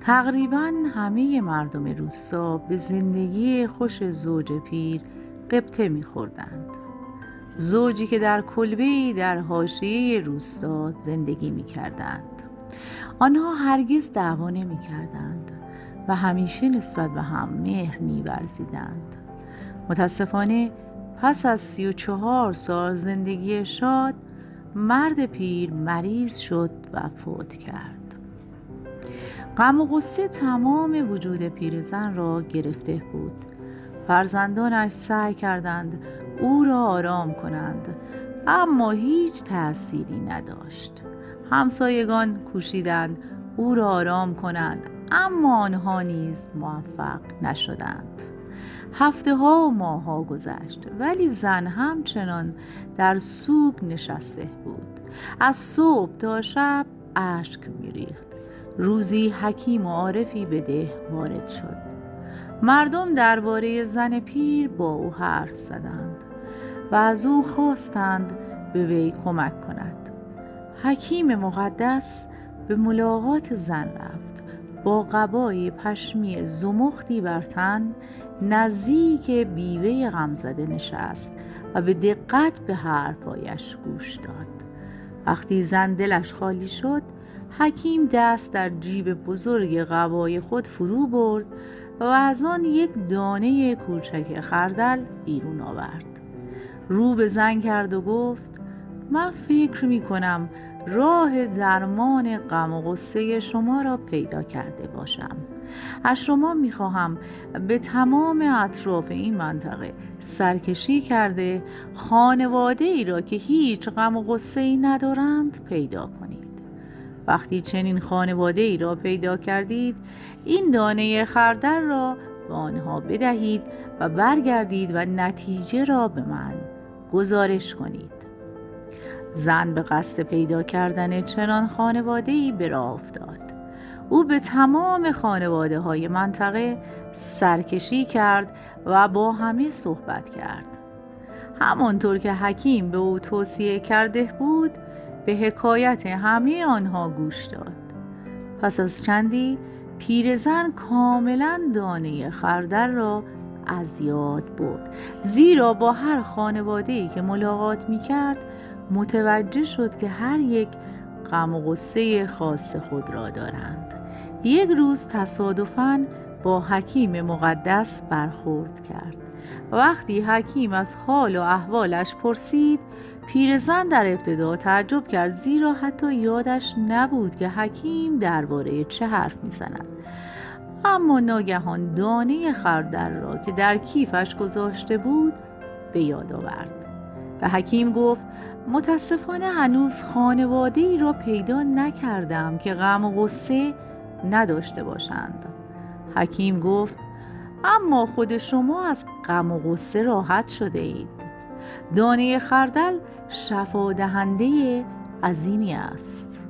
تقریبا همه مردم روستا به زندگی خوش زوج پیر قبطه میخوردند. زوجی که در کلبه در حاشیه روستا زندگی می‌کردند. آنها هرگز دعوا نمی‌کردند و همیشه نسبت به هم مهر میورزیدند. متاسفانه پس از سی و چهار سال زندگی شاد مرد پیر مریض شد و فوت کرد. غم و غصه تمام وجود پیرزن را گرفته بود. فرزندانش سعی کردند او را آرام کنند اما هیچ تأثیری نداشت. همسایگان کوشیدند او را آرام کنند اما آنها نیز موفق نشدند. هفته ها و ماه ها گذشت ولی زن همچنان در سوگ نشسته بود. از صبح تا شب اشک میریخت. روزی حکیم و عارفی به ده وارد شد. مردم درباره زن پیر با او حرف زدند و از او خواستند به وی کمک کند. حکیم مقدس به ملاقات زن رفت. با قبای پشمی زمختی بر تن نزدیک بیوه غمزده نشست و به دقت به حرفایش گوش داد. وقتی زن دلش خالی شد حکیم دست در جیب بزرگ قبای خود فرو برد و از آن یک دانه کوچک خردل بیرون آورد. رو به زن کرد و گفت من فکر می کنم راه درمان غم و غصه شما را پیدا کرده باشم. از شما می‌خواهم به تمام اطراف این منطقه سرکشی کرده خانواده ای را که هیچ غم و غصه ای ندارند پیدا کنید وقتی چنین خانواده ای را پیدا کردید این دانه خردر را به آنها بدهید و برگردید و نتیجه را به من گزارش کنید. زن به قصد پیدا کردن چنان خانواده ای به راه افتاد. او به تمام خانواده های منطقه سرکشی کرد و با همه صحبت کرد. همانطور که حکیم به او توصیه کرده بود به حکایت همه آنها گوش داد. پس از چندی پیرزن کاملا دانه خردل را از یاد برد. زیرا با هر خانواده ای که ملاقات می کرد متوجه شد که هر یک غم و غصه خاص خود را دارند. یک روز تصادفاً با حکیم مقدس برخورد کرد. وقتی حکیم از حال و احوالش پرسید پیرزن در ابتدا تعجب کرد زیرا حتی یادش نبود که حکیم درباره چه حرف می‌زند. اما ناگهان دانه خردل را که در کیفش گذاشته بود به یاد آورد. و حکیم گفت متاسفانه هنوز خانواده ای را پیدا نکردم که غم و غصه نداشته باشند. حکیم گفت اما خود شما از غم و غصه راحت شده اید. دانه خردل شفا دهنده عظیمی است.